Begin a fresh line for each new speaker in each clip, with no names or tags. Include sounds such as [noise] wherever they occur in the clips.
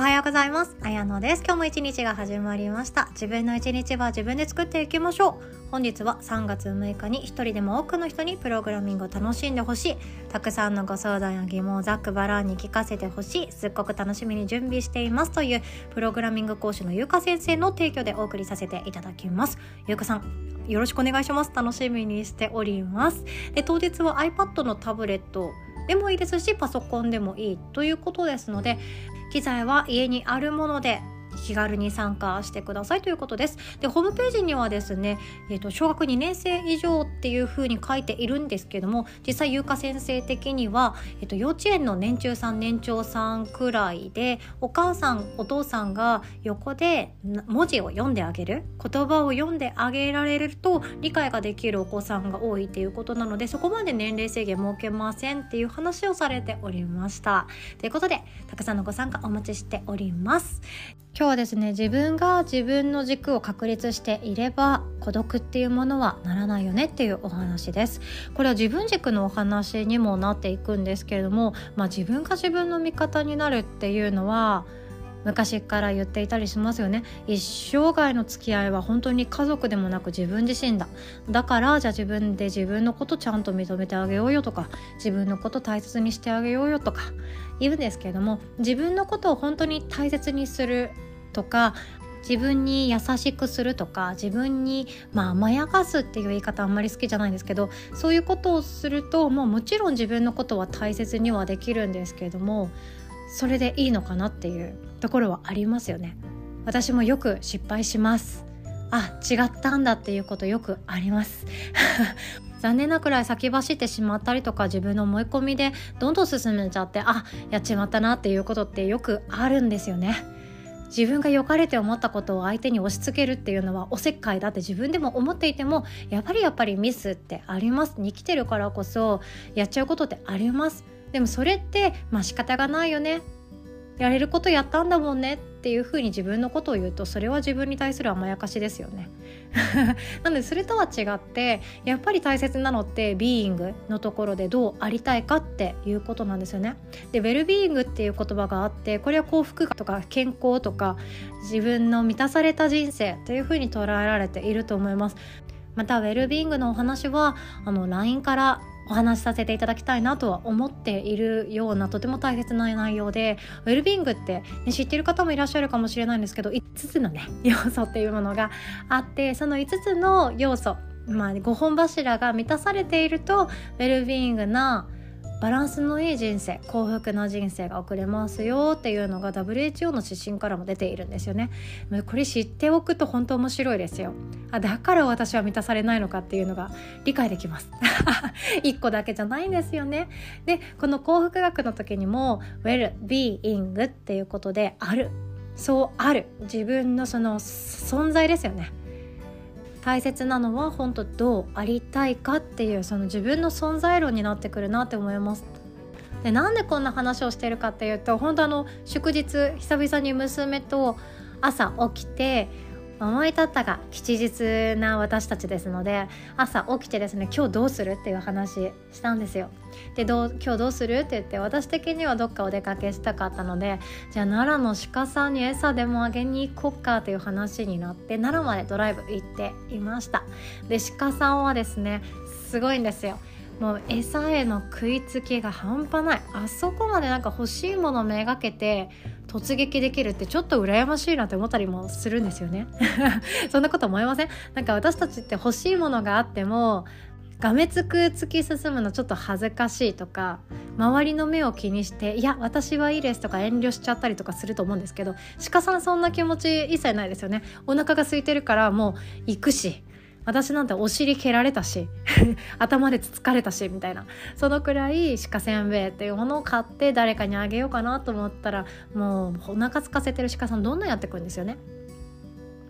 おはようございます。あやのです。今日も一日が始まりました。自分の一日は自分で作っていきましょう。本日は3月6日に一人でも多くの人にプログラミングを楽しんでほしい。たくさんのご相談や疑問をざっくばらんに聞かせてほしい。すっごく楽しみに準備していますというプログラミング講師のゆうか先生の提供でお送りさせていただきます。ゆうかさん、よろしくお願いします。楽しみにしております。で当日は iPad のタブレットでもいいですしパソコンでもいいということですので機材は家にあるもので気軽に参加してくださいということです。で、ホームページにはですね、えーと、小学2年生以上っていうふうに書いているんですけども、実際優香先生的には、えーと、幼稚園の年中さん年長さんくらいで、お母さん、お父さんが横で文字を読んであげる、言葉を読んであげられると理解ができるお子さんが多いっていうことなので、そこまで年齢制限設けませんっていう話をされておりました。ということで、たくさんのご参加お待ちしております。今日はですね自分が自分の軸を確立していれば孤独っていうものはならないよねっていうお話です。これは自分軸のお話にもなっていくんですけれども、まあ、自分が自分の味方になるっていうのは昔から言っていたりしますよね。一生涯の付き合いは本当に家族でもなく自分自身だ。だからじゃあ自分で自分のことちゃんと認めてあげようよとか自分のこと大切にしてあげようよとか言うんですけれども自分のことを本当に大切にするとか自分に優しくするとか自分に、まあ、甘やかすっていう言い方あんまり好きじゃないんですけどそういうことをするともうもちろん自分のことは大切にはできるんですけれどもそれでいいのかなっていうところはありますよね。私もよく失敗します。あ違ったんだっていうことよくあります。[laughs] 残念なくらい先走ってしまったりとか自分の思い込みでどんどん進めちゃってあやっちまったなっていうことってよくあるんですよね。自分が良かれて思ったことを相手に押し付けるっていうのはおせっかいだって自分でも思っていてもやっぱりやっぱりミスってあります。生きてるからこそやっちゃうことってあります。でもそれってまあ仕方がないよね。やれることやったんだもんねっていうふうに自分のことを言うとそれは自分に対する甘やかしですよね。[laughs] なのでそれとは違ってやっぱり大切なのってビーイングのところでどうありたいかっていうことなんですよね。でウェルビーイングっていう言葉があってこれは幸福とか健康とか自分の満たされた人生というふうに捉えられていると思います。またウェルビーイングのお話はあの LINE からお話しさせていただきたいなとは思っているようなとても大切な内容でウェルビーイングって、ね、知っている方もいらっしゃるかもしれないんですけど5つのね [laughs] 要素っていうものがあってその5つの要素まあ5本柱が満たされているとウェルビーイングなバランスのいい人生幸福な人生が送れますよっていうのが WHO の指針からも出ているんですよね。これ知っておくと本当面白いですよ。あだから私は満たされないのかっていうのが理解できます。[laughs] 一個だけじゃないんですよね。でこの幸福学の時にも Well-being っていうことである。そうある。自分のその存在ですよね。大切なのは本当どうありたいかっていうその自分の存在論になってくるなって思います。でなんでこんな話をしてるかっていうと本当あの祝日久々に娘と朝起きて思い立ったが吉日な私たちですので朝起きてですね今日どうするっていう話したんですよ。でどう今日どうするって言って私的にはどっかお出かけしたかったのでじゃあ奈良の鹿さんに餌でもあげに行こっかっていう話になって奈良までドライブ行っていました。で鹿さんはですねすごいんですよ。もう餌への食いつきが半端ないあそこまでなんか欲しいものめがけて突撃できるってちょっと羨ましいなって思ったりもするんですよね [laughs] そんなこと思いません？なんか私たちって欲しいものがあってもがめつく突き進むのちょっと恥ずかしいとか周りの目を気にしていや私はいいですとか遠慮しちゃったりとかすると思うんですけど鹿さんそんな気持ち一切ないですよねお腹が空いてるからもう行くし私なんてお尻蹴られたし [laughs] 頭でつつかれたしみたいなそのくらい鹿せんべいっていうものを買って誰かにあげようかなと思ったらもうお腹空かせてる鹿さんどんどんやってくんですよね。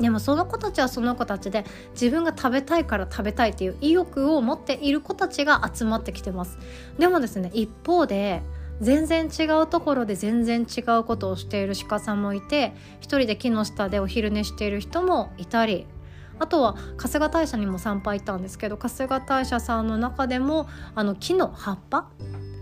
でもその子たちはその子たちで自分が食べたいから食べたいっていう意欲を持っている子たちが集まってきてます。でもですね一方で全然違うところで全然違うことをしている鹿さんもいて一人で木の下でお昼寝している人もいたりあとは春日大社にも参拝行ったんですけど春日大社さんの中でもあの木の葉っぱ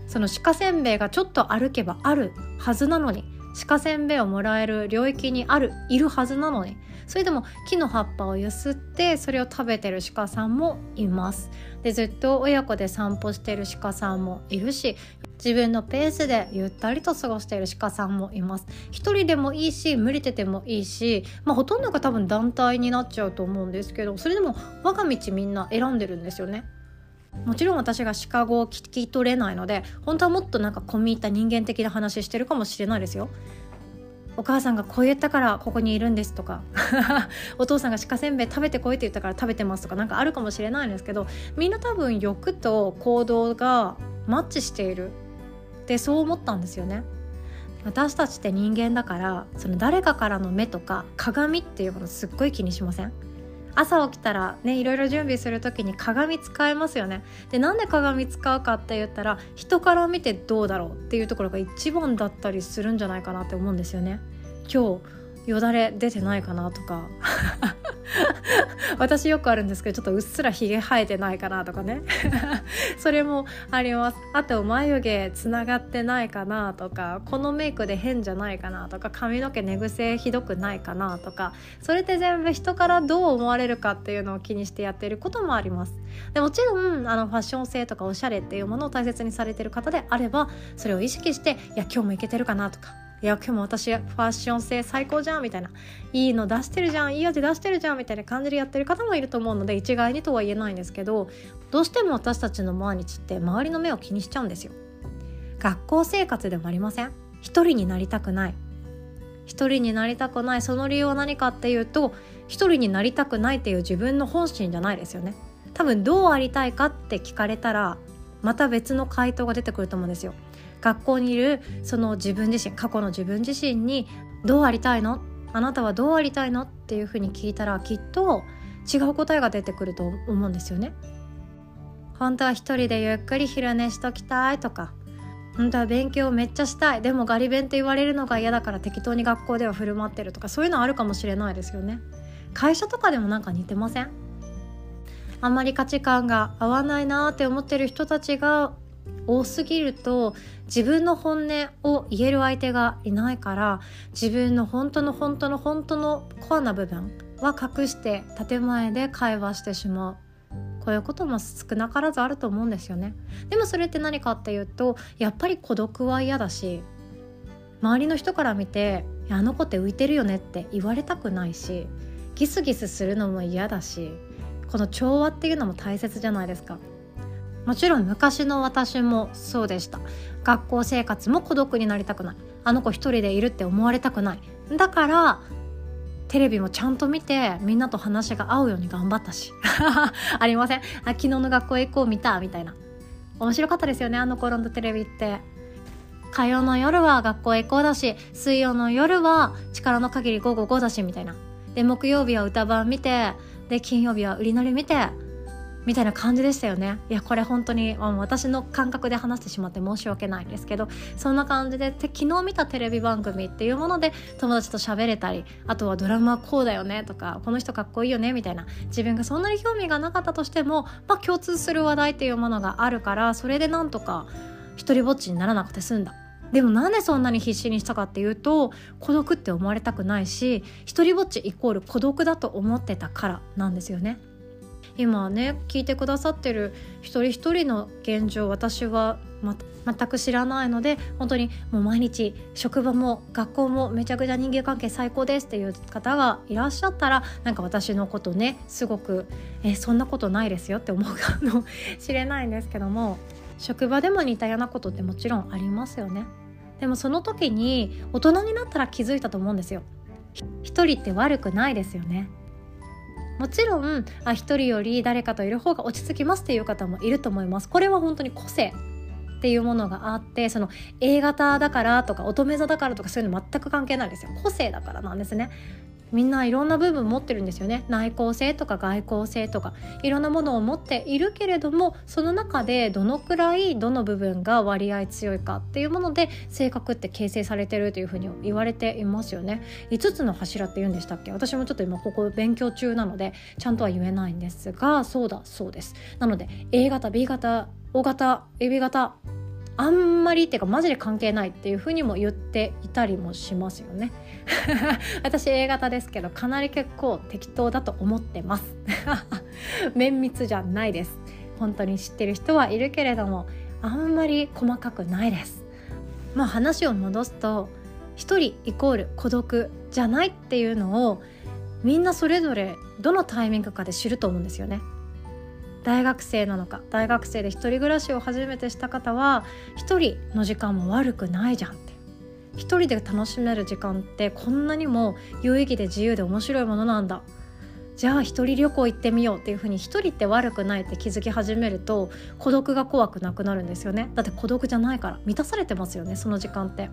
その鹿せんべいがちょっと歩けばあるはずなのに鹿せんべいをもらえる領域にあるいるはずなのにそれでも木の葉っぱをゆすってそれを食べてる鹿さんもいます。でずっと親子で散歩してる鹿さんもいるし自分のペースでゆったりと過ごしている鹿さんもいます。一人でもいいし無理ててもいいし、まあ、ほとんどが多分団体になっちゃうと思うんですけどそれでも我が道みんな選んでるんですよね。もちろん私がシカゴを聞き取れないので本当はもっとなんか込み入った人間的な話してるかもしれないですよ。お母さんがこう言ったからここにいるんですとか [laughs] お父さんが鹿せんべい食べてこいって言ったから食べてますとか何かあるかもしれないんですけどみんな多分欲と行動がマッチしているってそう思ったんですよね。私たちって人間だからその誰かからの目とか鏡っていうものすっごい気にしません？朝起きたらねいろいろ準備する時に鏡使えますよね。でなんで鏡使うかって言ったら人から見てどうだろうっていうところが一番だったりするんじゃないかなって思うんですよね。今日よだれ出てないかなとか。[laughs] 私よくあるんですけどちょっとうっすらひげ生えてないかなとかね。[laughs] それもあります。あと眉毛つながってないかなとかこのメイクで変じゃないかなとか髪の毛寝癖ひどくないかなとかそれって全部人からどう思われるかっていうのを気にしてやってることもあります。でもちろんあのファッション性とかおしゃれっていうものを大切にされてる方であればそれを意識していや今日もいけてるかなとかいや今日も私ファッション性最高じゃんみたいな。いいの出してるじゃん。いい味出してるじゃんみたいな感じでやってる方もいると思うので一概にとは言えないんですけどどうしても私たちの毎日って周りの目を気にしちゃうんですよ。学校生活でもありません？一人になりたくない。一人になりたくない。その理由は何かっていうと一人になりたくないっていう自分の本心じゃないですよね。多分どうありたいかって聞かれたらまた別の回答が出てくると思うんですよ。学校にいるその自分自身過去の自分自身にどうありたいのあなたはどうありたいの？っていうふうに聞いたらきっと違う答えが出てくると思うんですよね。本当は一人でゆっくり昼寝しときたいとか本当は勉強めっちゃしたいでもガリ勉って言われるのが嫌だから適当に学校では振る舞ってるとかそういうのあるかもしれないですよね。会社とかでもなんか似てません？あんまり価値観が合わないなって思ってる人たちが多すぎると自分の本音を言える相手がいないから自分の本当の本当の本当のコアな部分は隠して建前で会話してしまう。こういうことも少なからずあると思うんですよね。でもそれって何かっていうとやっぱり孤独は嫌だし周りの人から見て「あの子って浮いてるよね」って言われたくないしギスギスするのも嫌だしこの調和っていうのも大切じゃないですか。もちろん昔の私もそうでした。学校生活も孤独になりたくない。あの子一人でいるって思われたくない。だからテレビもちゃんと見てみんなと話が合うように頑張ったし。[laughs] ありません。あ昨日の学校へ行こう見たみたいな。面白かったですよねあの頃のテレビって。火曜の夜は学校へ行こうだし水曜の夜は力の限り午後5だしみたいな。で木曜日は歌番見てで金曜日は売り乗り見てみたいな感じでしたよねいやこれ本当に私の感覚で話してしまって申し訳ないんですけどそんな感じで昨日見たテレビ番組っていうもので友達と喋れたりあとはドラマこうだよねとかこの人かっこいいよねみたいな自分がそんなに興味がなかったとしても、まあ、共通する話題っていうものがあるからそれでなんとか一人ぼっちにならなくて済んだでもなんでそんなに必死にしたかっていうと孤独って思われたくないし一人ぼっちイコール孤独だと思ってたからなんですよね。今ね聞いてくださってる一人一人の現状私は、ま、全く知らないので本当にもう毎日職場も学校もめちゃくちゃ人間関係最高ですっていう方がいらっしゃったらなんか私のことねすごくえそんなことないですよって思うかもしれないんですけども [laughs] 職場でも似たようなことってもちろんありますよね。でもその時に大人になったら気づいたと思うんですよ。一人って悪くないですよね。もちろんあ一人より誰かといる方が落ち着きますっていう方もいると思います。これは本当に個性っていうものがあってその A 型だからとか乙女座だからとかそういうの全く関係ないですよ。個性だからなんですね。みんないろんな部分持ってるんですよね。内向性とか外向性とか。いろんなものを持っているけれどもその中でどのくらいどの部分が割合強いかっていうもので性格って形成されてるというふうに言われていますよね。5つの柱って言うんでしたっけ？私もちょっと今ここ勉強中なのでちゃんとは言えないんですがそうだそうです。なので A 型 B 型 O 型 AB 型あんまりっていうかマジで関係ないっていうふうにも言っていたりもしますよね。[laughs] 私 A 型ですけどかなり結構適当だと思ってます。[laughs] 綿密じゃないです。本当に知ってる人はいるけれどもあんまり細かくないです。まあ話を戻すと一人イコール孤独じゃないっていうのをみんなそれぞれどのタイミングかで知ると思うんですよね。大学生なのか大学生で一人暮らしを初めてした方は一人の時間も悪くないじゃんって。一人で楽しめる時間ってこんなにも有意義で自由で面白いものなんだ。じゃあ一人旅行行ってみようっていう風に一人って悪くないって気づき始めると孤独が怖くなくなるんですよね。だって孤独じゃないから満たされてますよねその時間って。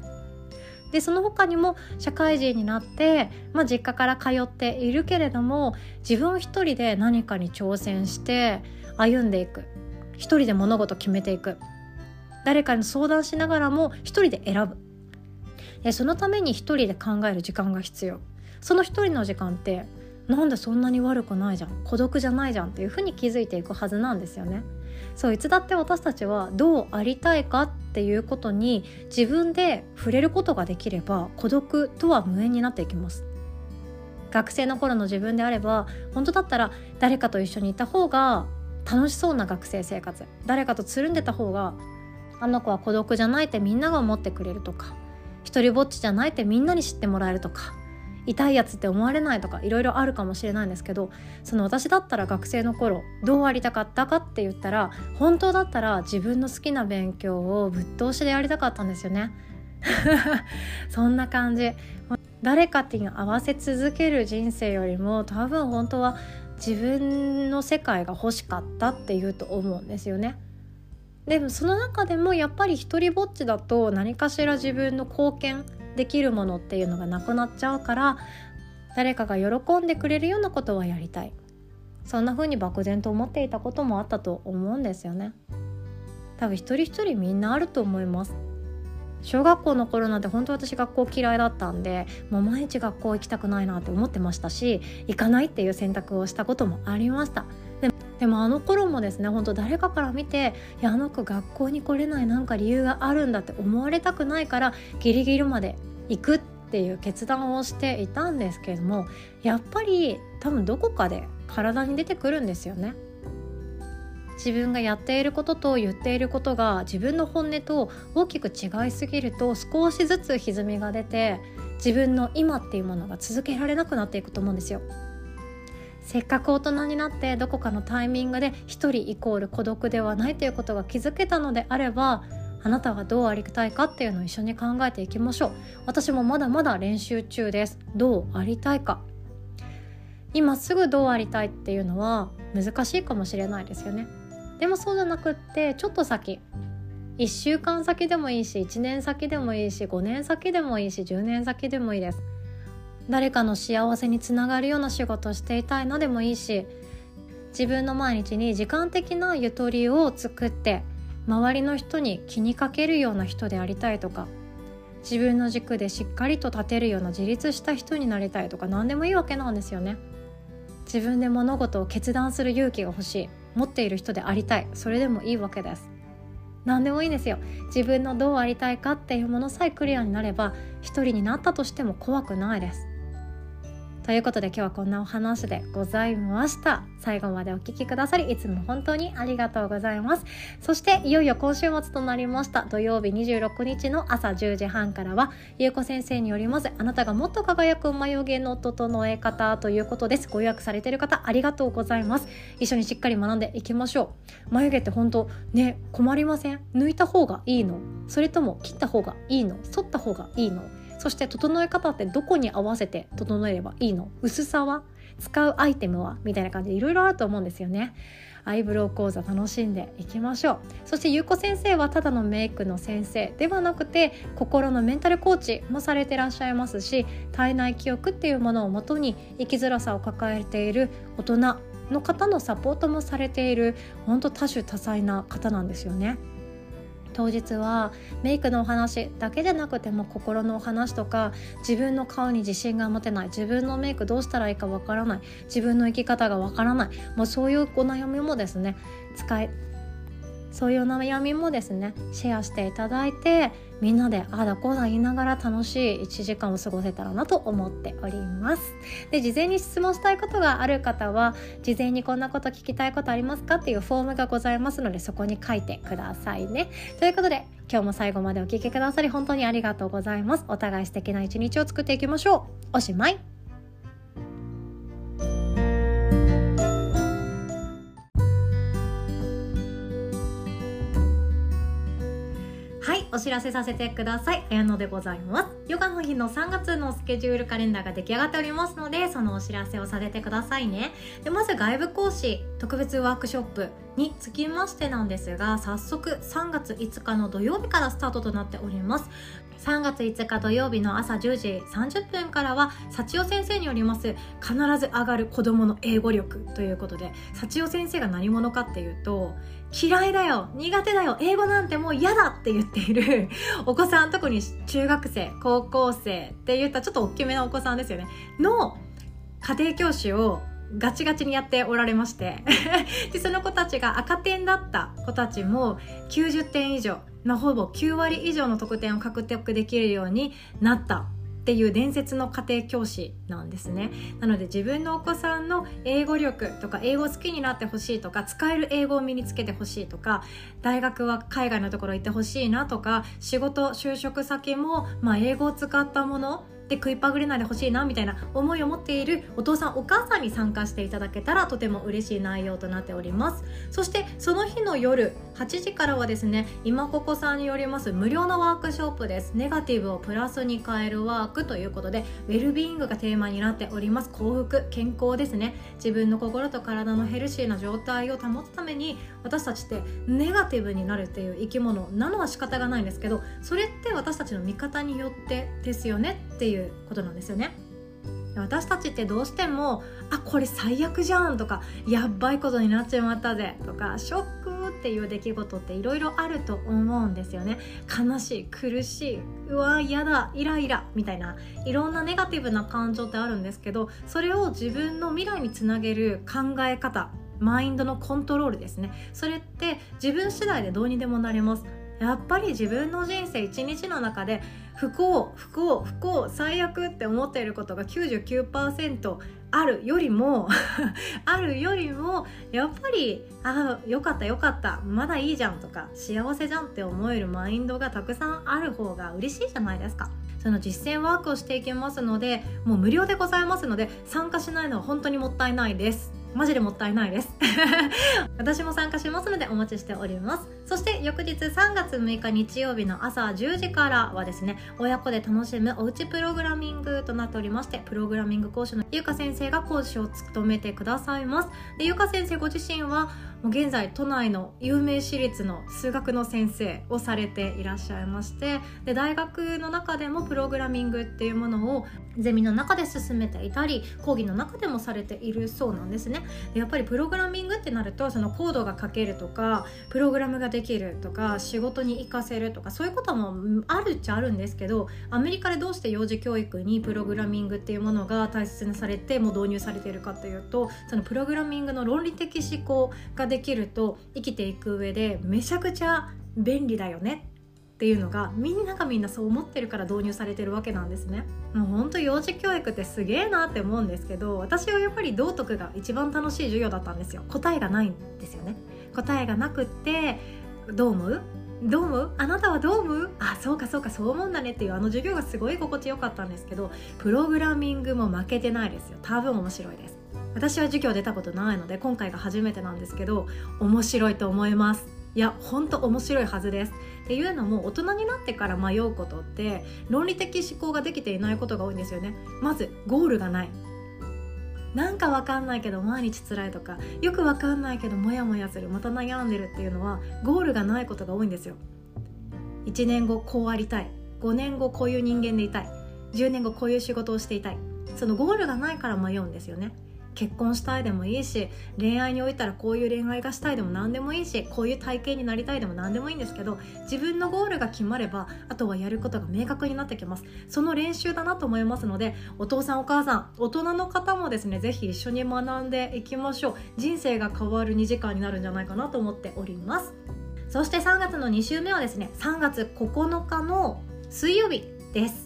でその他にも社会人になって、まあ、実家から通っているけれども自分一人で何かに挑戦して歩んでいく。一人で物事決めていく。誰かに相談しながらも一人で選ぶ。でそのために一人で考える時間が必要。その一人の時間ってなんでそんなに悪くないじゃん。孤独じゃないじゃんっていうふうに気づいていくはずなんですよね。そういつだって私たちはどうありたいかっていうことに自分で触れることができれば孤独とは無縁になっていきます。学生の頃の自分であれば本当だったら誰かと一緒にいた方が楽しそうな学生生活誰かとつるんでた方があの子は孤独じゃないってみんなが思ってくれるとか一人ぼっちじゃないってみんなに知ってもらえるとか痛いやつって思われないとかいろいろあるかもしれないんですけどその私だったら学生の頃どうありたかったかって言ったら本当だったら自分の好きな勉強をぶっ通しでやりたかったんですよね。[laughs] そんな感じ誰かっていう合わせ続ける人生よりも多分本当は自分の世界が欲しかったっていうと思うんですよね。でもその中でもやっぱり一人ぼっちだと何かしら自分の貢献できるものっていうのがなくなっちゃうから誰かが喜んでくれるようなことはやりたい。そんな風に漠然と思っていたこともあったと思うんですよね。多分一人一人みんなあると思います。小学校の頃なんて本当私学校嫌いだったんでもう毎日学校行きたくないなって思ってましたし行かないっていう選択をしたこともありましたでもあの頃もですね本当誰かから見ていやあの子学校に来れないなんか理由があるんだって思われたくないからギリギリまで行くっていう決断をしていたんですけれどもやっぱり多分どこかで体に出てくるんですよね。自分がやっていることと言っていることが自分の本音と大きく違いすぎると少しずつ歪みが出て自分の今っていうものが続けられなくなっていくと思うんですよ。せっかく大人になってどこかのタイミングで一人イコール孤独ではないということが気づけたのであればあなたはどうありたいかっていうのを一緒に考えていきましょう。私もまだまだ練習中です。どうありたいか。今すぐどうありたいっていうのは難しいかもしれないですよね。でもそうじゃなくってちょっと先。1週間先でもいいし1年先でもいいし5年先でもいいし10年先でもいいです。誰かの幸せにつながるような仕事をしていたいのでもいいし自分の毎日に時間的なゆとりを作って周りの人に気にかけるような人でありたいとか自分の軸でしっかりと立てるような自立した人になりたいとか何でもいいわけなんですよね。自分で物事を決断する勇気が欲しい。持っている人でありたい。それでもいいわけです。何でもいいんですよ。自分のどうありたいかっていうものさえクリアになれば一人になったとしても怖くないです。ということで今日はこんなお話でございました。最後までお聴きくださりいつも本当にありがとうございます。そしていよいよ今週末となりました。土曜日26日の朝10時半からはゆうこ先生によりますあなたがもっと輝く眉毛の整え方ということです。ご予約されている方ありがとうございます。一緒にしっかり学んでいきましょう。眉毛って本当ね困りません？抜いた方がいいの？それとも切った方がいいの？剃った方がいいの？そして整え方ってどこに合わせて整えればいいの？薄さは？使うアイテムは？みたいな感じでいろいろあると思うんですよね。アイブロウ講座楽しんでいきましょうそしてゆうこ先生はただのメイクの先生ではなくて心のメンタルコーチもされてらっしゃいますし体内記憶っていうものをもとに生きづらさを抱えている大人の方のサポートもされている本当多種多彩な方なんですよね。当日はメイクのお話だけでなくても心のお話とか自分の顔に自信が持てない自分のメイクどうしたらいいかわからない自分の生き方がわからないもうそういうお悩みもですね使いそういうお悩みもですねシェアしていただいてみんなでああだこうだ言いながら楽しい1時間を過ごせたらなと思っております。で事前に質問したいことがある方は事前にこんなこと聞きたいことありますかっていうフォームがございますのでそこに書いてくださいね。ということで今日も最後までお聴きくださり本当にありがとうございます。お互い素敵な一日を作っていきましょう。おしまい。お知らせさせてください。綾野でございます。ヨガの日の3月のスケジュールカレンダーが出来上がっておりますので、そのお知らせをさせてくださいね。でまず外部講師特別ワークショップにつきましてなんですが、早速3月5日の土曜日からスタートとなっております。3月5日土曜日の朝10時30分からは幸代先生によります必ず上がる子供の英語力ということで幸代先生が何者かっていうと嫌いだよ苦手だよ英語なんてもう嫌だって言っている [laughs] お子さん特に中学生高校生って言ったちょっと大きめなお子さんですよね。の家庭教師をガチガチにやっておられまして。[laughs] でその子たちが赤点だった子たちも90点以上まほぼ9割以上の得点を獲得できるようになった。っていう伝説の家庭教師なんですね。なので自分のお子さんの英語力とか英語好きになってほしいとか使える英語を身につけてほしいとか大学は海外のところ行ってほしいなとか仕事就職先も、まあ、英語を使ったもので食いっぱぐれないでほしいなみたいな思いを持っているお父さんお母さんに参加していただけたらとても嬉しい内容となっております。そしてその日の夜8時からはですね今ここさんによります無料のワークショップです。ネガティブをプラスに変えるワークということでウェルビーイングがテーマになっております。幸福健康ですね。自分の心と体のヘルシーな状態を保つために私たちってネガティブになるっていう生き物なのは仕方がないんですけどそれって私たちの味方によってですよねっていうことなんですよね。私たちってどうしてもあこれ最悪じゃんとかやばいことになっちまったぜとかショックっていう出来事っていろいろあると思うんですよね。悲しい苦しいうわ嫌だイライラみたいないろんなネガティブな感情ってあるんですけどそれを自分の未来につなげる考え方マインドのコントロールですね。それって自分次第でどうにでもなれます。やっぱり自分の人生一日の中で不幸不幸不幸最悪って思っていることが99%あるよりも [laughs] あるよりもやっぱりああよかったよかったまだいいじゃんとか幸せじゃんって思えるマインドがたくさんある方が嬉しいじゃないですか。その実践ワークをしていきますのでもう無料でございますので参加しないのは本当にもったいないです。マジでもったいないです。[laughs] 私も参加しますのでお待ちしております。そして翌日3月6日日曜日の朝10時からはですね親子で楽しむおうちプログラミングとなっておりましてプログラミング講師のゆうか先生が講師を務めてくださいます。でゆうか先生ご自身はもう現在都内の有名私立の数学の先生をされていらっしゃいましてで大学の中でもプログラミングっていうものをゼミの中で進めていたり講義の中でもされているそうなんですね。やっぱりプログラミングってなるとそのコードが書けるとかプログラムができるとか仕事に活かせるとかそういうこともあるっちゃあるんですけどアメリカでどうして幼児教育にプログラミングっていうものが大切にされてもう導入されているかというとそのプログラミングの論理的思考ができると生きていく上でめちゃくちゃ便利だよね。っていうのがみんながみんなそう思ってるから導入されてるわけなんですね。もうほんと幼児教育ってすげえなって思うんですけど私はやっぱり道徳が一番楽しい授業だったんですよ。答えがないんですよね。答えがなくってどう思う？どう思う？あなたはどう思う？あそうかそうかそう思うんだねっていうあの授業がすごい心地よかったんですけどプログラミングも負けてないですよ。多分面白いです。私は授業出たことないので今回が初めてなんですけど面白いと思います。いやほんと面白いはずです。っていうのも大人になってから迷うことって論理的思考ができていないことが多いんですよね。まずゴールがない。なんかわかんないけど毎日辛いとか。よくわかんないけどモヤモヤする。また悩んでるっていうのはゴールがないことが多いんですよ。1年後こうありたい。5年後こういう人間でいたい。10年後こういう仕事をしていたい。そのゴールがないから迷うんですよね。結婚したいでもいいし恋愛においたらこういう恋愛がしたいでも何でもいいしこういう体型になりたいでも何でもいいんですけど自分のゴールが決まればあとはやることが明確になってきます。その練習だなと思いますのでお父さんお母さん大人の方もですね是非一緒に学んでいきましょう。人生が変わる2時間になるんじゃないかなと思っております。そして3月の2週目はですね3月9日の水曜日です。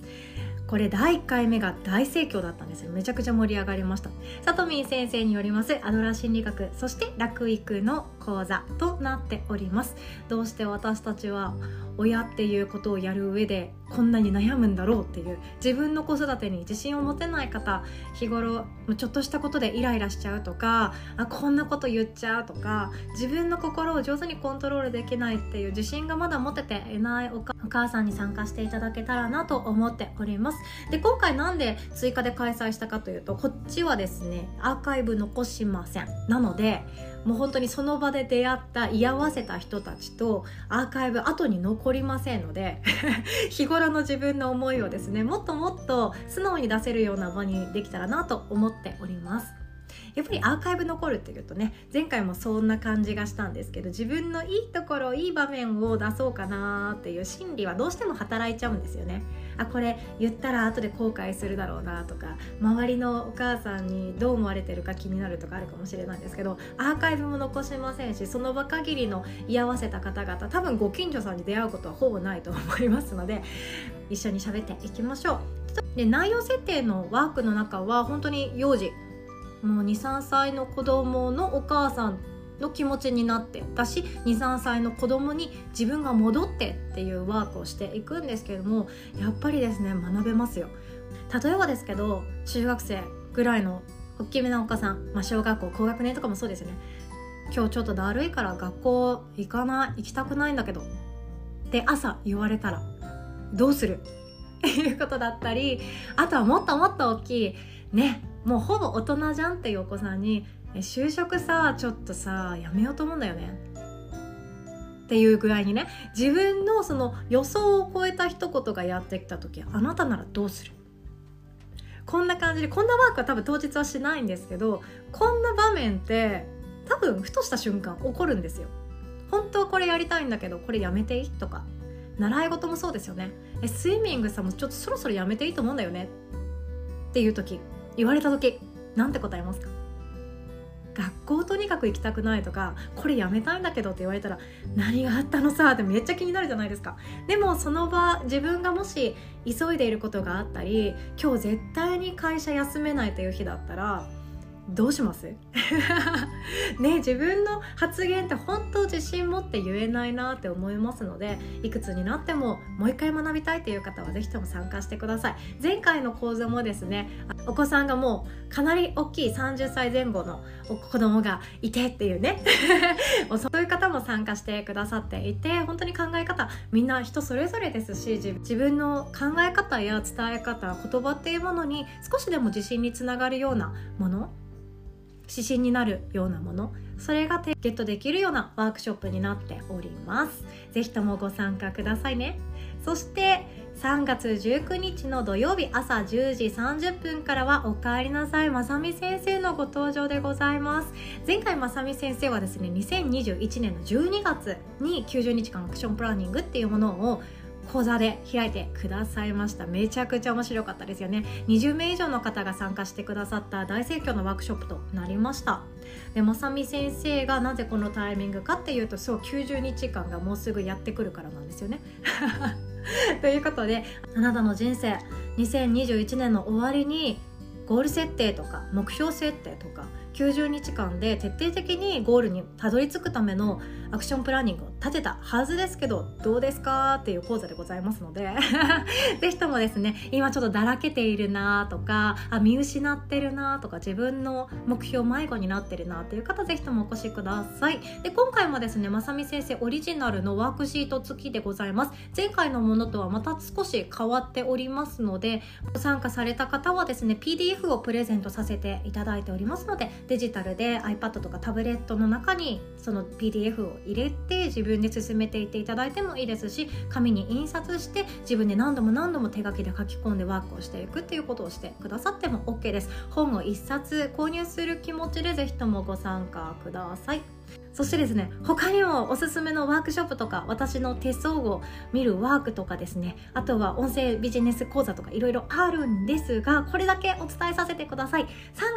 これ第1回目が大盛況だったんですよ。めちゃくちゃ盛り上がりました。さとみん先生によりますアドラー心理学そして楽育の講座となっております。どうして私たちは親っていうことをやる上でこんなに悩むんだろうっていう自分の子育てに自信を持てない方日頃ちょっとしたことでイライラしちゃうとかあこんなこと言っちゃうとか自分の心を上手にコントロールできないっていう自信がまだ持てていないお母さんに参加していただけたらなと思っております。で今回なんで追加で開催したかというとこっちはですねアーカイブ残しません。なのでもう本当にその場で出会った居合わせた人たちとアーカイブ後に残りませんので [laughs] 日頃の自分の思いをですねもっともっと素直に出せるような場にできたらなと思っております。やっぱりアーカイブ残るっていうとね前回もそんな感じがしたんですけど自分のいいところいい場面を出そうかなっていう心理はどうしても働いちゃうんですよね。あこれ言ったら後で後悔するだろうなとか周りのお母さんにどう思われてるか気になるとかあるかもしれないんですけどアーカイブも残しませんしその場限りの居合わせた方々多分ご近所さんに出会うことはほぼないと思いますので一緒に喋っていきましょう。で内容設定のワークの中は本当に幼児もう23歳の子供のお母さんの気持ちになってだし23歳の子供に自分が戻ってっていうワークをしていくんですけどもやっぱりですね学べますよ。例えばですけど中学生ぐらいの大きめなお母さん、まあ、小学校高学年とかもそうですよね。今日ちょっとだるいから学校行かない行きたくないんだけどって朝言われたらどうする？[laughs] っていうことだったりあとはもっともっと大きいねもうほぼ大人じゃんっていうお子さんにえ就職さちょっとさやめようと思うんだよねっていうぐらいにね自分のその予想を超えた一言がやってきた時あなたならどうする？こんな感じでこんなワークは多分当日はしないんですけどこんな場面って多分ふとした瞬間起こるんですよ。本当はこれやりたいんだけどこれやめていい？とか。習い事もそうですよね。えスイミングさもちょっとそろそろやめていいと思うんだよね。っていう時言われた時なんて答えますか？学校とにかく行きたくないとかこれやめたいんだけどって言われたら何があったのさってめっちゃ気になるじゃないですか。でもその場自分がもし急いでいることがあったり今日絶対に会社休めないという日だったらどうします？[laughs] ね自分の発言って本当自信持って言えないなって思いますのでいくつになってももう一回学びたいという方は是非とも参加してください。前回の講座もですねお子さんがもうかなり大きい30歳前後の子供がいてっていうね。[laughs] そういう方も参加してくださっていて本当に考え方みんな人それぞれですし自分の考え方や伝え方言葉っていうものに少しでも自信につながるようなもの指針になるようなものそれがゲットできるようなワークショップになっております。是非ともご参加くださいね。そして3月19日の土曜日朝10時30分からはおかえりなさい。まさみ先生のご登場でございます。前回まさみ先生はですね2021年の12月に90日間アクションプランニングっていうものを講座で開いてくださいました。めちゃくちゃ面白かったですよね。20名以上の方が参加してくださった大盛況のワークショップとなりました。でまさみ先生がなぜこのタイミングかっていうとそう90日間がもうすぐやってくるからなんですよね。[laughs] ということであなたの人生2021年の終わりにゴール設定とか目標設定とか90日間で徹底的にゴールにたどり着くためのアクションプランニングを立てたはずですけどどうですか？っていう講座でございますので [laughs] ぜひともですね今ちょっとだらけているなとかあ見失ってるなとか自分の目標迷子になってるなっていう方ぜひともお越しください。で今回もですねまさみ先生オリジナルのワークシート付きでございます。前回のものとはまた少し変わっておりますのでご参加された方はですね PDF をプレゼントさせていただいておりますのでデジタルで iPad とかタブレットの中にその PDF を入れて自分で進めていっていただいてもいいですし紙に印刷して自分で何度も何度も手書きで書き込んでワークをしていくっていうことをしてくださっても OK です。本を1冊購入する気持ちでぜひともご参加ください。そしてですね他にもおすすめのワークショップとか私の手相を見るワークとかですねあとは音声ビジネス講座とかいろいろあるんですがこれだけお伝えさせてください。3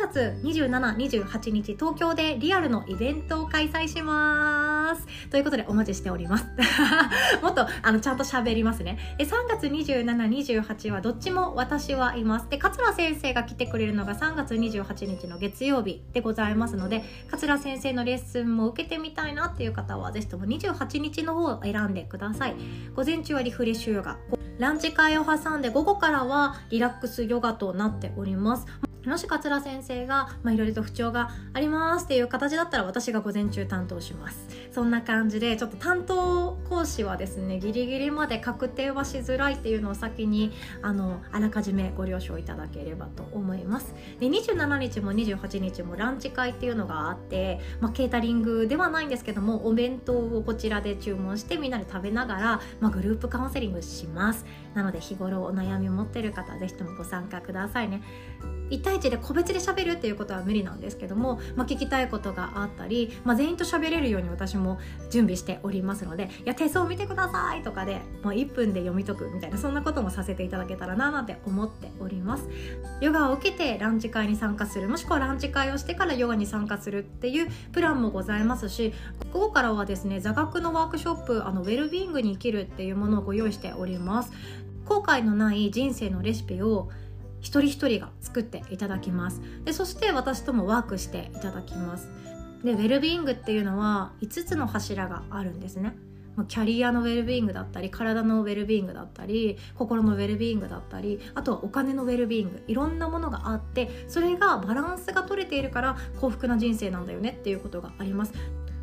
月2728日東京でリアルのイベントを開催します。ということでお待ちしております。[laughs] もっとあのちゃんと喋りますね。3月2728はどっちも私はいます。で桂先生が来てくれるのが3月28日の月曜日でございますので桂先生のレッスンも受けてみたいなっていう方はぜひとも28日の方を選んでください。午前中はリフレッシュヨガ。ランチ会を挟んで午後からはリラックスヨガとなっております。もし桂先生がいろいろと不調がありますっていう形だったら私が午前中担当します。そんな感じでちょっと担当講師はですねギリギリまで確定はしづらいっていうのを先にあのあらかじめご了承いただければと思います。で27日も28日もランチ会っていうのがあって、まあ、ケータリングではないんですけどもお弁当をこちらで注文してみんなで食べながら、まあ、グループカウンセリングします。なので日頃お悩みを持ってる方ぜひともご参加くださいね。1対1で個別で喋るっていうことは無理なんですけども、まあ、聞きたいことがあったり、まあ、全員と喋れるように私も準備しておりますので「いや手相見てください」とかでもう1分で読み解くみたいなそんなこともさせていただけたらななんて思っております。ヨガを受けてランチ会に参加するもしくはランチ会をしてからヨガに参加するっていうプランもございますし午後からはですね座学のワークショップあのウェルビーイングに生きるっていうものをご用意しております。後悔のない人生のレシピを一人一人が作っていただきます。でそして私ともワークしていただきます。でウェルビーイングっていうのは5つの柱があるんですね。キャリアのウェルビーイングだったり体のウェルビーイングだったり心のウェルビーイングだったりあとはお金のウェルビーイング。いろんなものがあってそれがバランスが取れているから幸福な人生なんだよねっていうことがあります。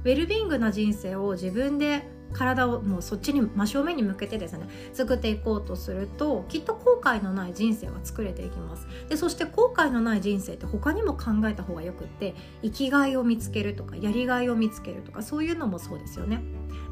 ウェルビーイングな人生を自分で体をもうそっちに真正面に向けてですね作っていこうとするときっと後悔のない人生は作れていきます。でそして後悔のない人生って他にも考えた方がよくって生きがいを見つけるとかやりがいを見つけるとかそういうのもそうですよね。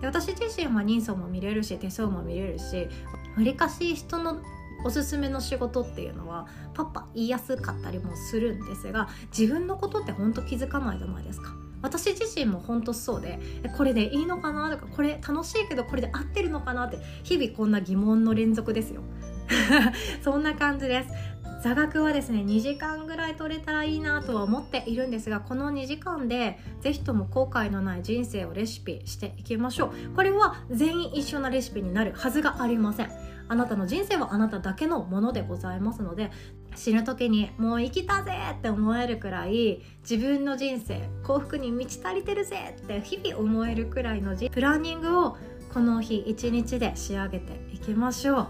で私自身は人相も見れるし手相も見れるしわりかし人のおすすめの仕事っていうのはパッパ言いやすかったりもするんですが自分のことって本当気づかないじゃないですか。私自身も本当そうでこれでいいのかな？とかこれ楽しいけどこれで合ってるのかな？って日々こんな疑問の連続ですよ。[laughs] そんな感じです。座学はですね2時間ぐらい取れたらいいなとは思っているんですがこの2時間で是非とも後悔のない人生をレシピしていきましょう。これは全員一緒なレシピになるはずがありません。あなたの人生はあなただけのものでございますので死ぬ時にもう生きたぜって思えるくらい自分の人生幸福に満ち足りてるぜって日々思えるくらいのプランニングをこの日一日で仕上げていきましょう。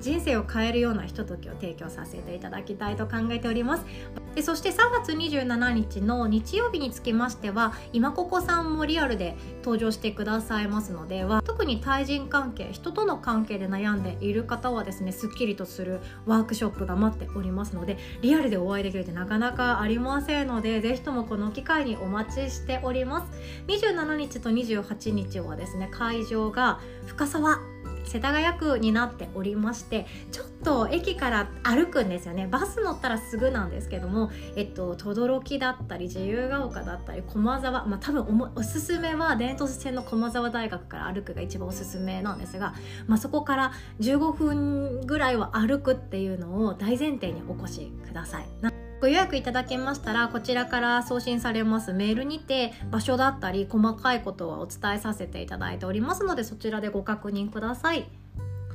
人生を変えるようなひとときを提供させていただきたいと考えております。でそして3月27日の日曜日につきましては今ここさんもリアルで登場してくださいますのでは特に対人関係人との関係で悩んでいる方はですねすっきりとするワークショップが待っておりますのでリアルでお会いできるってなかなかありませんのでぜひともこの機会にお待ちしております。27日と28日はですね会場が深沢世田谷区になっておりましてちょっと駅から歩くんですよねバス乗ったらすぐなんですけどもえっと轟だったり自由が丘だったり駒沢まあ多分おすすめは伝統線の駒沢大学から歩くが一番おすすめなんですが、まあ、そこから15分ぐらいは歩くっていうのを大前提にお越しください。ご予約いただけましたらこちらから送信されます。メールにて場所だったり細かいことはお伝えさせていただいておりますのでそちらでご確認ください。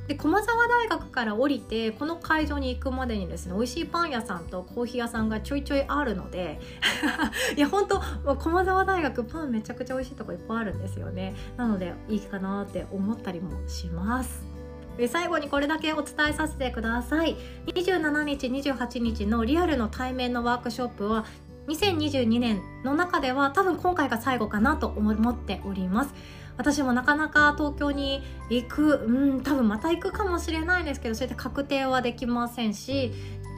で駒沢大学から降りてこの会場に行くまでにですね美味しいパン屋さんとコーヒー屋さんがちょいちょいあるので [laughs] いや本当駒沢大学パンめちゃくちゃ美味しいとこいっぱいあるんですよね。なのでいいかなって思ったりもします。で最後にこれだけお伝えさせてください。27日28日のリアルの対面のワークショップは2022年の中では多分今回が最後かなと思っております。私もなかなか東京に行くうん多分また行くかもしれないんですけどそうやって確定はできませんし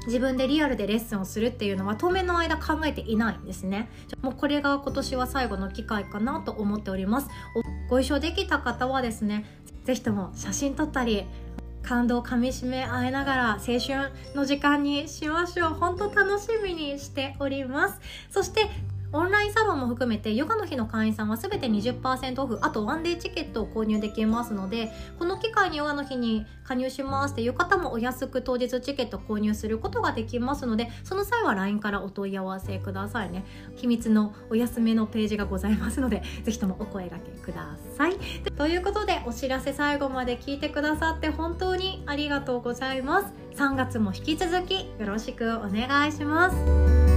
自分でリアルでレッスンをするっていうのは当面の間考えていないんですね。もうこれが今年は最後の機会かなと思っております。ご一緒できた方はですね是非とも写真撮ったり感動をかみしめ合いながら青春の時間にしましょう。本当楽しみにしております。そしてオンラインサロンも含めてヨガの日の会員さんは全て20%オフあとワンデーチケットを購入できますのでこの機会にヨガの日に加入しますっていう方もお安く当日チケット購入することができますのでその際は LINE からお問い合わせくださいね。秘密のお安めのページがございますのでぜひともお声がけください。ということでお知らせ最後まで聞いてくださって本当にありがとうございます。3月も引き続きよろしくお願いします。